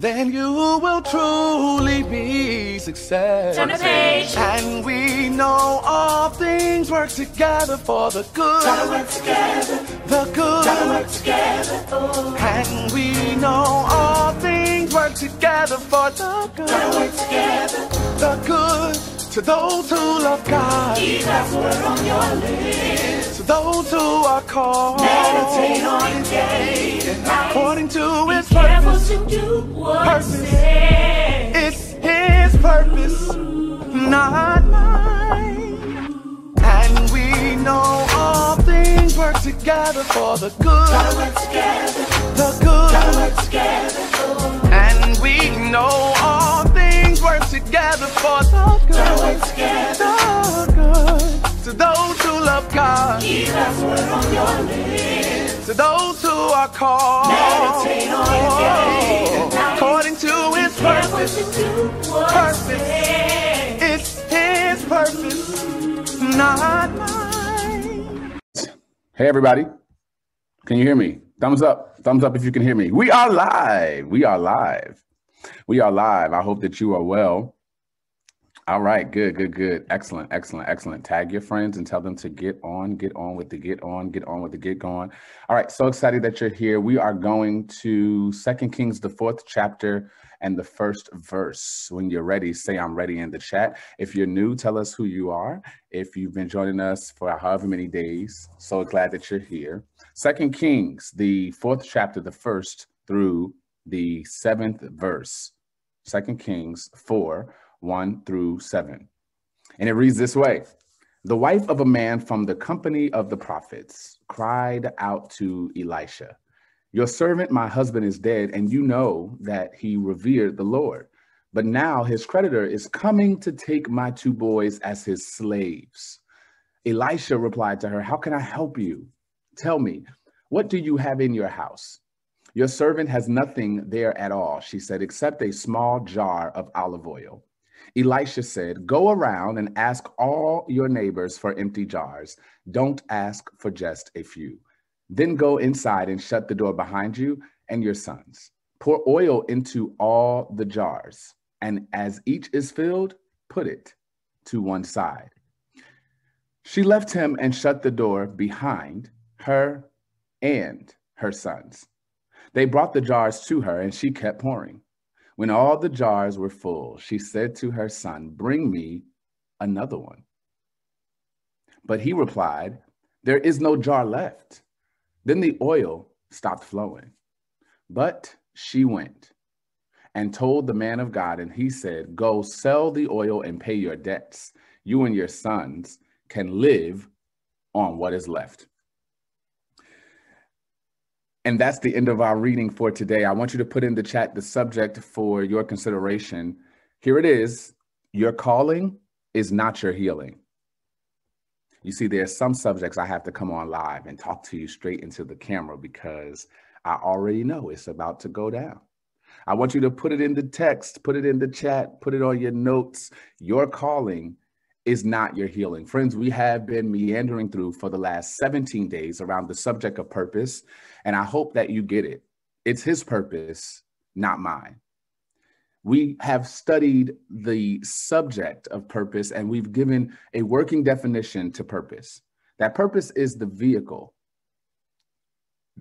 then you will truly be success. Turn the page. And we know all things work together for the good. Gotta work together. The good. Gotta work together. Oh. And we know all things work together for the good. Gotta work together. The good to those who love God. Keep God's word on your lips. Those who are called. Meditate on it day and night. According to His purpose. to do what Purpose. It's His purpose, not mine. And we know all things work together for the Gotta good. work together. The good. God. Keep God's word on your lips. To those who are called. Meditate on it day. According to His purpose. to do what He Purpose. It's His purpose, not mine. Hey, everybody. Can you hear me? Thumbs up. Thumbs up if you can hear me. We are live. We are live. We are live. I hope that you are well. All right. Good, good, good. Excellent, excellent, excellent. Tag your friends and tell them to get on, get on with the get on, get on with the get going. All right. So excited that you're here. We are going to Second Kings, the fourth chapter and the first verse. When you're ready, say I'm ready in the chat. If you're new, tell us who you are. If you've been joining us for however many days, so glad that you're here. Second Kings, the fourth chapter, the first through the seventh verse. Second Kings 4, 1 through 7. And it reads this way The wife of a man from the company of the prophets cried out to Elisha, Your servant, my husband, is dead, and you know that he revered the Lord. But now his creditor is coming to take my two boys as his slaves. Elisha replied to her, How can I help you? Tell me, what do you have in your house? Your servant has nothing there at all, she said, except a small jar of olive oil. Elisha said, Go around and ask all your neighbors for empty jars. Don't ask for just a few. Then go inside and shut the door behind you and your sons. Pour oil into all the jars, and as each is filled, put it to one side. She left him and shut the door behind her and her sons. They brought the jars to her, and she kept pouring. When all the jars were full, she said to her son, Bring me another one. But he replied, There is no jar left. Then the oil stopped flowing. But she went and told the man of God, and he said, Go sell the oil and pay your debts. You and your sons can live on what is left. And that's the end of our reading for today. I want you to put in the chat the subject for your consideration. Here it is Your calling is not your healing. You see, there are some subjects I have to come on live and talk to you straight into the camera because I already know it's about to go down. I want you to put it in the text, put it in the chat, put it on your notes. Your calling is not your healing. Friends, we have been meandering through for the last 17 days around the subject of purpose, and I hope that you get it. It's his purpose, not mine. We have studied the subject of purpose and we've given a working definition to purpose. That purpose is the vehicle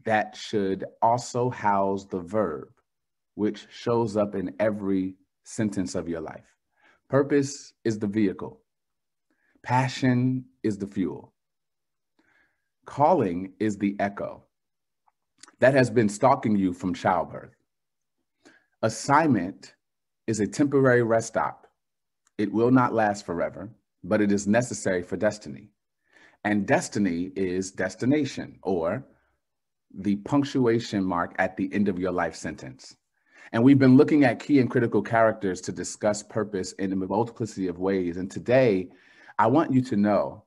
that should also house the verb, which shows up in every sentence of your life. Purpose is the vehicle, passion is the fuel, calling is the echo that has been stalking you from childbirth. Assignment is a temporary rest stop. It will not last forever, but it is necessary for destiny. And destiny is destination or the punctuation mark at the end of your life sentence. And we've been looking at key and critical characters to discuss purpose in a multiplicity of ways. And today, I want you to know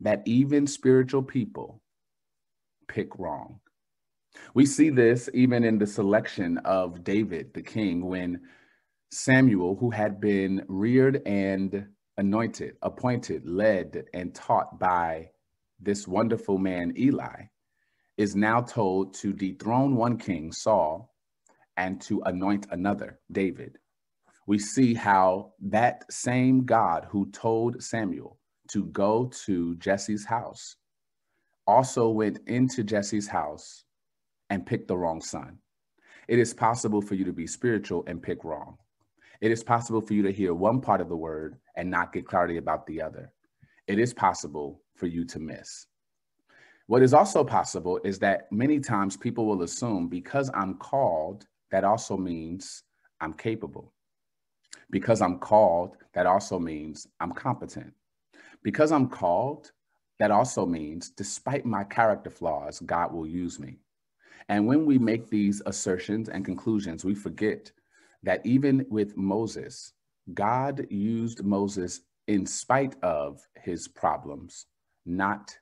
that even spiritual people pick wrong. We see this even in the selection of David, the king, when Samuel, who had been reared and anointed, appointed, led, and taught by this wonderful man, Eli, is now told to dethrone one king, Saul, and to anoint another, David. We see how that same God who told Samuel to go to Jesse's house also went into Jesse's house and picked the wrong son. It is possible for you to be spiritual and pick wrong. It is possible for you to hear one part of the word and not get clarity about the other. It is possible for you to miss. What is also possible is that many times people will assume because I'm called, that also means I'm capable. Because I'm called, that also means I'm competent. Because I'm called, that also means despite my character flaws, God will use me. And when we make these assertions and conclusions, we forget that even with Moses, God used Moses in spite of his problems, not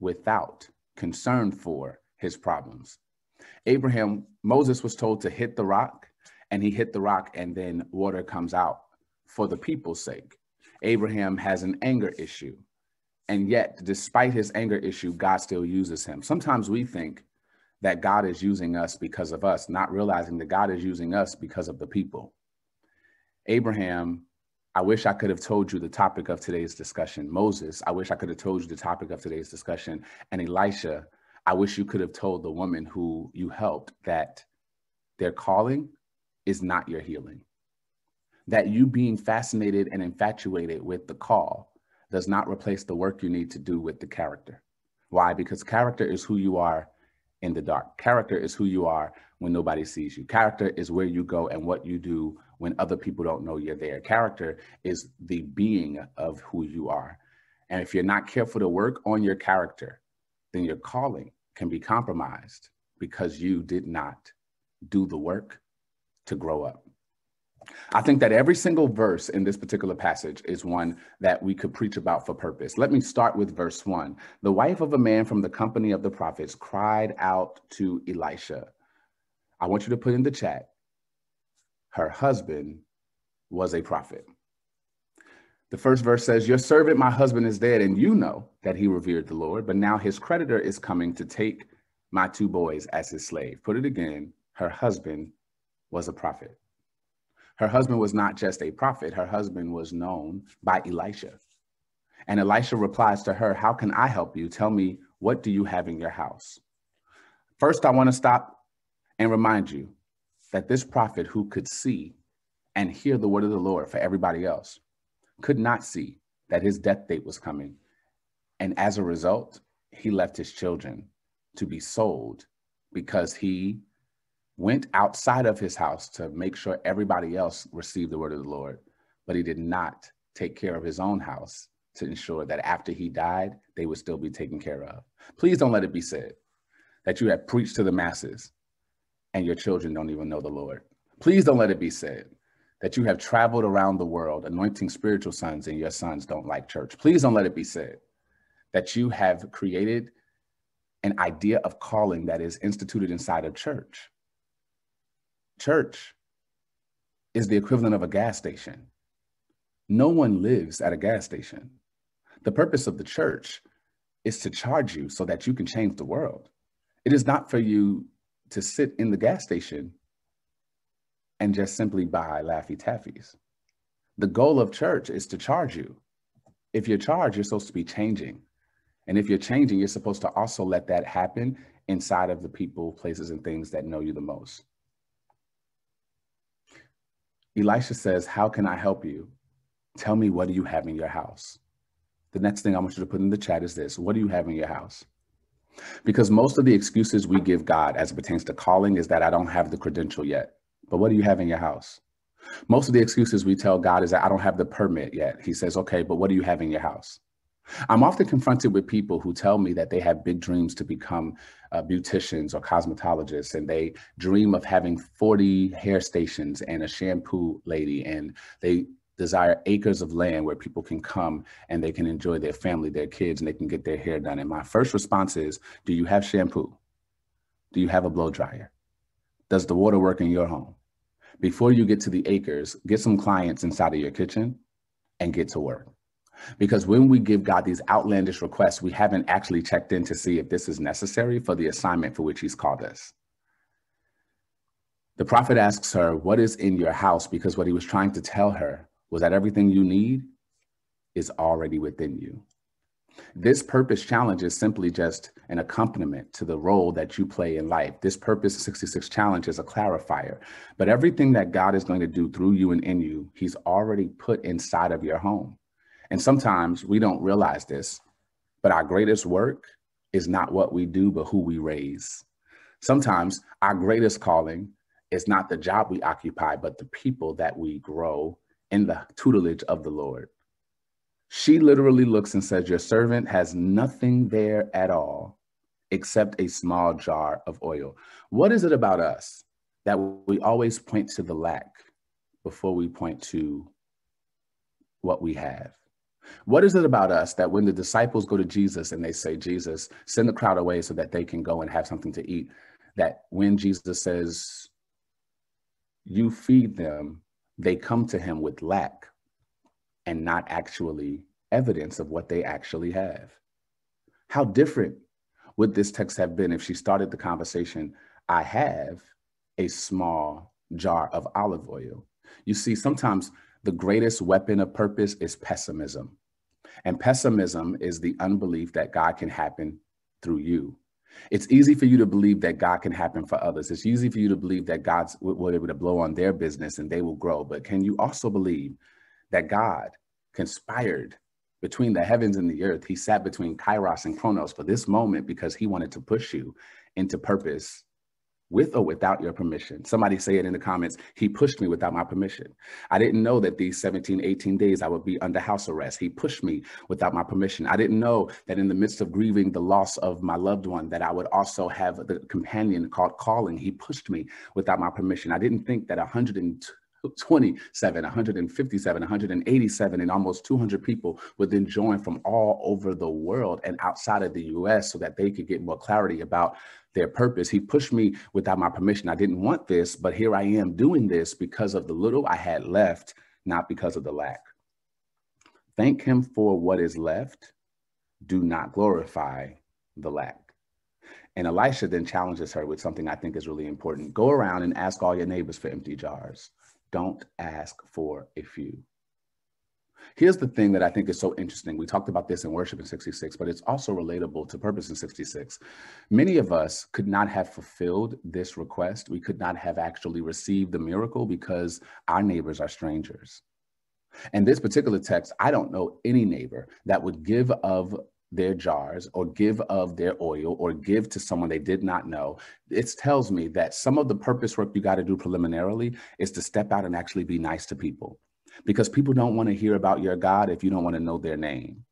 without concern for his problems. Abraham, Moses was told to hit the rock, and he hit the rock, and then water comes out for the people's sake. Abraham has an anger issue. And yet, despite his anger issue, God still uses him. Sometimes we think that God is using us because of us, not realizing that God is using us because of the people. Abraham I wish I could have told you the topic of today's discussion. Moses, I wish I could have told you the topic of today's discussion. And Elisha, I wish you could have told the woman who you helped that their calling is not your healing. That you being fascinated and infatuated with the call does not replace the work you need to do with the character. Why? Because character is who you are in the dark. Character is who you are when nobody sees you. Character is where you go and what you do when other people don't know you're there. Character is the being of who you are. And if you're not careful to work on your character, then your calling can be compromised because you did not do the work to grow up. I think that every single verse in this particular passage is one that we could preach about for purpose. Let me start with verse one. The wife of a man from the company of the prophets cried out to Elisha. I want you to put in the chat, her husband was a prophet. The first verse says, Your servant, my husband, is dead, and you know that he revered the Lord, but now his creditor is coming to take my two boys as his slave. Put it again, her husband was a prophet. Her husband was not just a prophet, her husband was known by Elisha. And Elisha replies to her, How can I help you? Tell me, what do you have in your house? First, I want to stop and remind you that this prophet who could see and hear the word of the Lord for everybody else could not see that his death date was coming. And as a result, he left his children to be sold because he went outside of his house to make sure everybody else received the word of the Lord, but he did not take care of his own house to ensure that after he died, they would still be taken care of. Please don't let it be said that you have preached to the masses and your children don't even know the Lord. Please don't let it be said that you have traveled around the world anointing spiritual sons and your sons don't like church. Please don't let it be said that you have created an idea of calling that is instituted inside of church. Church is the equivalent of a gas station. No one lives at a gas station. The purpose of the church is to charge you so that you can change the world. It is not for you to sit in the gas station and just simply buy Laffy Taffies. The goal of church is to charge you. If you're charged, you're supposed to be changing. And if you're changing, you're supposed to also let that happen inside of the people, places, and things that know you the most. Elisha says, How can I help you? Tell me, what do you have in your house? The next thing I want you to put in the chat is this What do you have in your house? Because most of the excuses we give God as it pertains to calling is that I don't have the credential yet. But what do you have in your house? Most of the excuses we tell God is that I don't have the permit yet. He says, okay, but what do you have in your house? I'm often confronted with people who tell me that they have big dreams to become uh, beauticians or cosmetologists, and they dream of having 40 hair stations and a shampoo lady, and they desire acres of land where people can come and they can enjoy their family, their kids, and they can get their hair done. And my first response is, do you have shampoo? Do you have a blow dryer? Does the water work in your home? Before you get to the acres, get some clients inside of your kitchen and get to work. Because when we give God these outlandish requests, we haven't actually checked in to see if this is necessary for the assignment for which He's called us. The prophet asks her, What is in your house? Because what he was trying to tell her was that everything you need is already within you. This purpose challenge is simply just an accompaniment to the role that you play in life. This purpose 66 challenge is a clarifier, but everything that God is going to do through you and in you, He's already put inside of your home. And sometimes we don't realize this, but our greatest work is not what we do, but who we raise. Sometimes our greatest calling is not the job we occupy, but the people that we grow in the tutelage of the Lord. She literally looks and says, Your servant has nothing there at all except a small jar of oil. What is it about us that we always point to the lack before we point to what we have? What is it about us that when the disciples go to Jesus and they say, Jesus, send the crowd away so that they can go and have something to eat, that when Jesus says, You feed them, they come to him with lack and not actually evidence of what they actually have. How different would this text have been if she started the conversation, I have a small jar of olive oil? You see, sometimes the greatest weapon of purpose is pessimism. And pessimism is the unbelief that God can happen through you. It's easy for you to believe that God can happen for others. It's easy for you to believe that God's will able to blow on their business and they will grow. But can you also believe that God conspired between the heavens and the earth. He sat between Kairos and Chronos for this moment because he wanted to push you into purpose with or without your permission. Somebody say it in the comments. He pushed me without my permission. I didn't know that these 17, 18 days I would be under house arrest. He pushed me without my permission. I didn't know that in the midst of grieving the loss of my loved one, that I would also have the companion called calling. He pushed me without my permission. I didn't think that 102 27, 157, 187, and almost 200 people would then join from all over the world and outside of the US so that they could get more clarity about their purpose. He pushed me without my permission. I didn't want this, but here I am doing this because of the little I had left, not because of the lack. Thank him for what is left. Do not glorify the lack. And Elisha then challenges her with something I think is really important. Go around and ask all your neighbors for empty jars. Don't ask for a few. Here's the thing that I think is so interesting. We talked about this in Worship in 66, but it's also relatable to Purpose in 66. Many of us could not have fulfilled this request. We could not have actually received the miracle because our neighbors are strangers. And this particular text, I don't know any neighbor that would give of their jars or give of their oil or give to someone they did not know, it tells me that some of the purpose work you got to do preliminarily is to step out and actually be nice to people because people don't want to hear about your God if you don't want to know their name.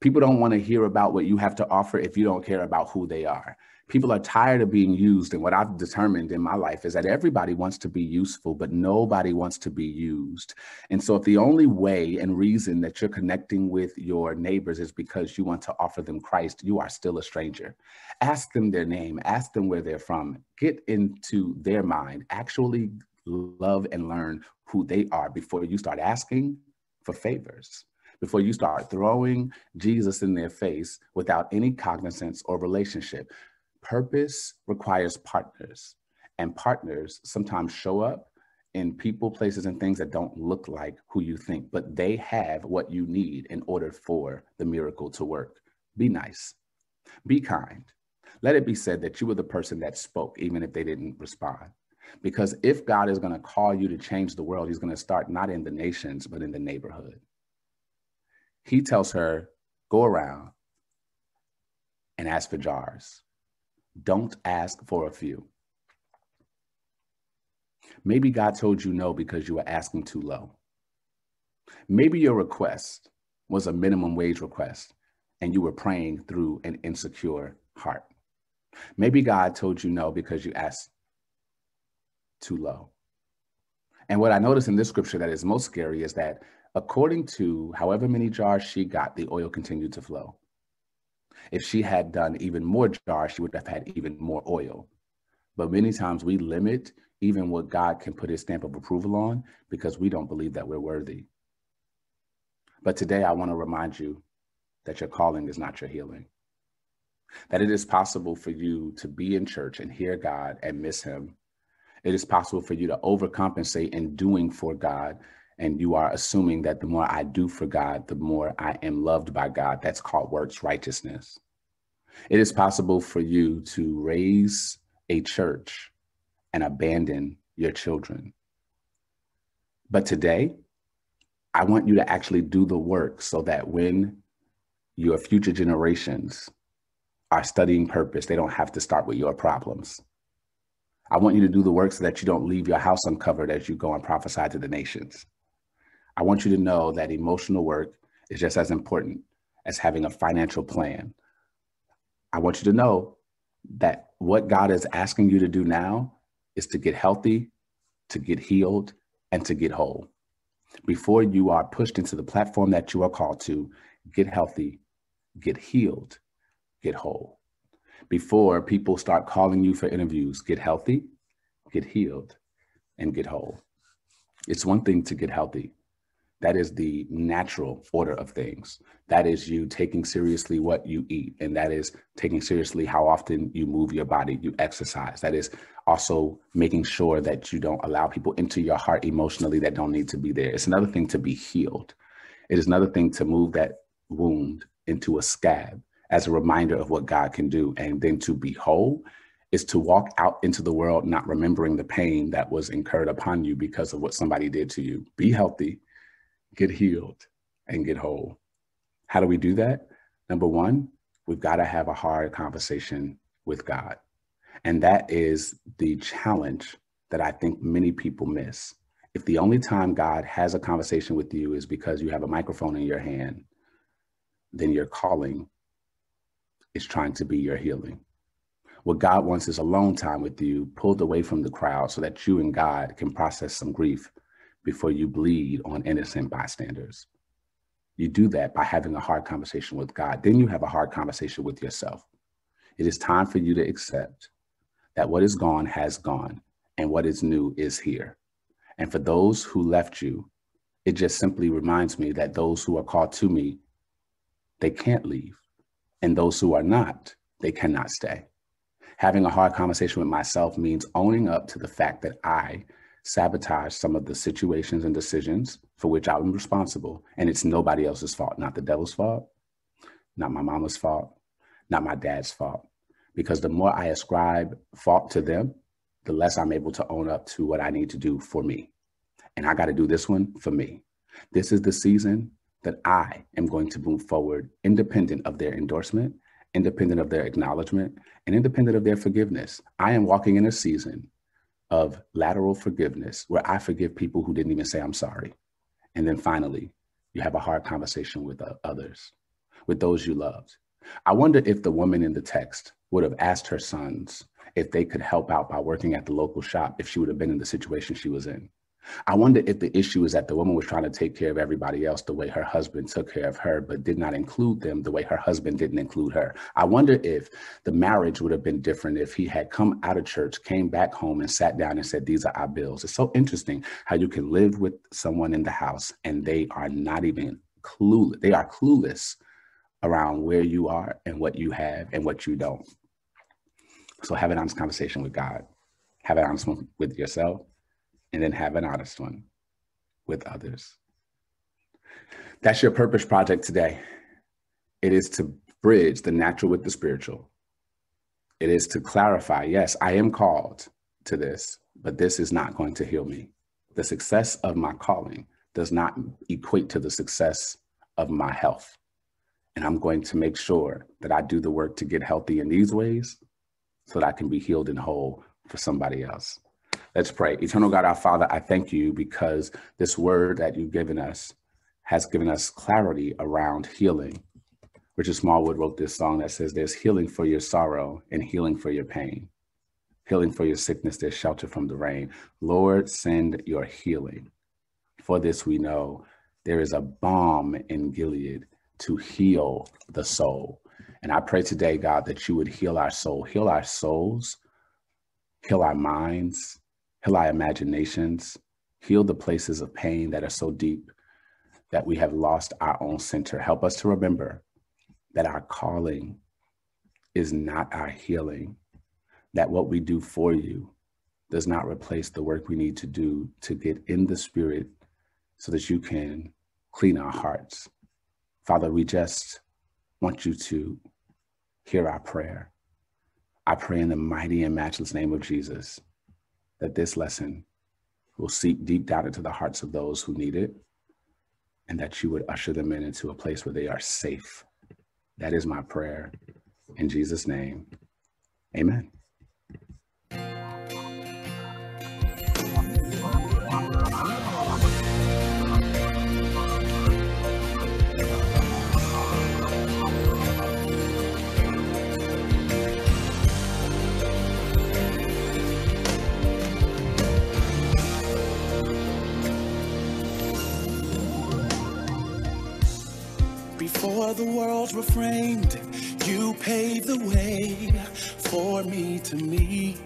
People don't want to hear about what you have to offer if you don't care about who they are people are tired of being used. And what I've determined in my life is that everybody wants to be useful, but nobody wants to be used. And so if the only way and reason that you're connecting with your neighbors is because you want to offer them Christ, you are still a stranger. Ask them their name, ask them where they're from, get into their mind, actually love and learn who they are before you start asking for favors before you start throwing Jesus in their face without any cognizance or relationship. Purpose requires partners, and partners sometimes show up in people, places, and things that don't look like who you think, but they have what you need in order for the miracle to work. Be nice, be kind. Let it be said that you were the person that spoke, even if they didn't respond. Because if God is going to call you to change the world, He's going to start not in the nations, but in the neighborhood. He tells her, Go around and ask for jars. Don't ask for a few. Maybe God told you no because you were asking too low. Maybe your request was a minimum wage request and you were praying through an insecure heart. Maybe God told you no because you asked too low. And what I notice in this scripture that is most scary is that according to however many jars she got, the oil continued to flow. If she had done even more jars, she would have had even more oil. But many times we limit even what God can put his stamp of approval on because we don't believe that we're worthy. But today I want to remind you that your calling is not your healing. That it is possible for you to be in church and hear God and miss him It is possible for you to overcompensate in doing for God. And you are assuming that the more I do for God, the more I am loved by God. That's called works righteousness. It is possible for you to raise a church and abandon your children. But today, I want you to actually do the work so that when your future generations are studying purpose, they don't have to start with your problems. I want you to do the work so that you don't leave your house uncovered as you go and prophesy to the nations. I want you to know that emotional work is just as important as having a financial plan. I want you to know that what God is asking you to do now is to get healthy, to get healed, and to get whole. Before you are pushed into the platform that you are called to, get healthy, get healed, get whole. Before people start calling you for interviews, get healthy, get healed, and get whole. It's one thing to get healthy. That is the natural order of things. That is you taking seriously what you eat. And that is taking seriously how often you move your body, you exercise. That is also making sure that you don't allow people into your heart emotionally that don't need to be there. It's another thing to be healed. It is another thing to move that wound into a scab as a reminder of what God can do. And then to be whole is to walk out into the world not remembering the pain that was incurred upon you because of what somebody did to you. Be healthy get healed, and get whole. How do we do that? Number one, we've got to have a hard conversation with God. And that is the challenge that I think many people miss. If the only time God has a conversation with you is because you have a microphone in your hand, then your calling is trying to be your healing. What God wants is alone time with you, pulled away from the crowd so that you and God can process some grief before you bleed on innocent bystanders. You do that by having a hard conversation with God. Then you have a hard conversation with yourself. It is time for you to accept that what is gone has gone and what is new is here. And for those who left you, it just simply reminds me that those who are called to me, they can't leave. And those who are not, they cannot stay. Having a hard conversation with myself means owning up to the fact that I sabotage some of the situations and decisions for which I'm responsible. And it's nobody else's fault, not the devil's fault, not my mama's fault, not my dad's fault. Because the more I ascribe fault to them, the less I'm able to own up to what I need to do for me. And I got to do this one for me. This is the season that I am going to move forward independent of their endorsement, independent of their acknowledgement, and independent of their forgiveness. I am walking in a season of lateral forgiveness, where I forgive people who didn't even say I'm sorry. And then finally, you have a hard conversation with uh, others, with those you loved. I wonder if the woman in the text would have asked her sons if they could help out by working at the local shop if she would have been in the situation she was in. I wonder if the issue is that the woman was trying to take care of everybody else the way her husband took care of her, but did not include them the way her husband didn't include her. I wonder if the marriage would have been different if he had come out of church, came back home, and sat down and said, These are our bills. It's so interesting how you can live with someone in the house and they are not even clueless. They are clueless around where you are and what you have and what you don't. So have an honest conversation with God. Have an honest one with yourself and then have an honest one with others. That's your purpose project today. It is to bridge the natural with the spiritual. It is to clarify yes, I am called to this, but this is not going to heal me. The success of my calling does not equate to the success of my health. And I'm going to make sure that I do the work to get healthy in these ways so that I can be healed and whole for somebody else. Let's pray. Eternal God, our Father, I thank you because this word that you've given us has given us clarity around healing. Richard Smallwood wrote this song that says, There's healing for your sorrow and healing for your pain. Healing for your sickness, there's shelter from the rain. Lord, send your healing. For this we know there is a balm in Gilead to heal the soul. And I pray today, God, that you would heal our soul, heal our souls, heal our minds, heal our imaginations, heal the places of pain that are so deep that we have lost our own center. Help us to remember that our calling is not our healing, that what we do for you does not replace the work we need to do to get in the spirit so that you can clean our hearts. Father, we just want you to hear our prayer. I pray in the mighty and matchless name of Jesus that this lesson will seep deep down into the hearts of those who need it and that you would usher them in into a place where they are safe. That is my prayer. In Jesus' name, amen. Before the worlds were framed, you paved the way for me to meet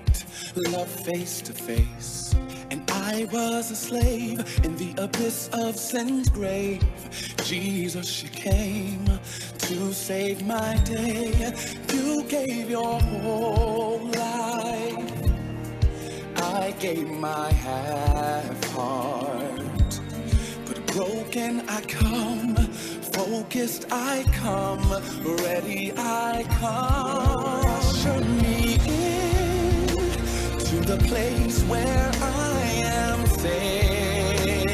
love face to face. And I was a slave in the abyss of sin's grave. Jesus, you came to save my day. You gave your whole life. I gave my half heart. But broken I come, focused I come, ready I come. Usher me in to the place where I am safe.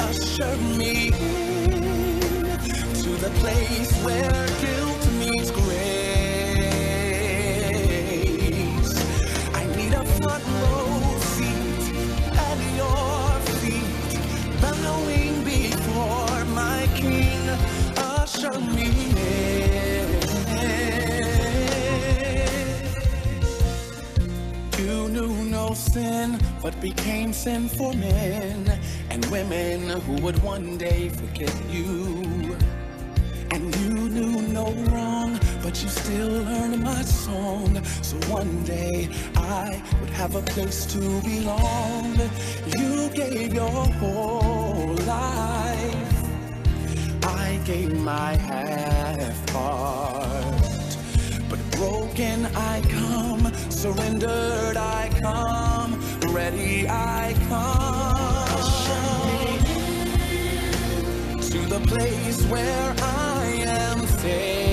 Usher me in to the place where sin, but became sin for men and women who would one day forget you. And you knew no wrong, but you still learned my song. So one day I would have a place to belong. You gave your whole life. My half heart. But broken I come, surrendered I come, ready I come to the place where I am safe.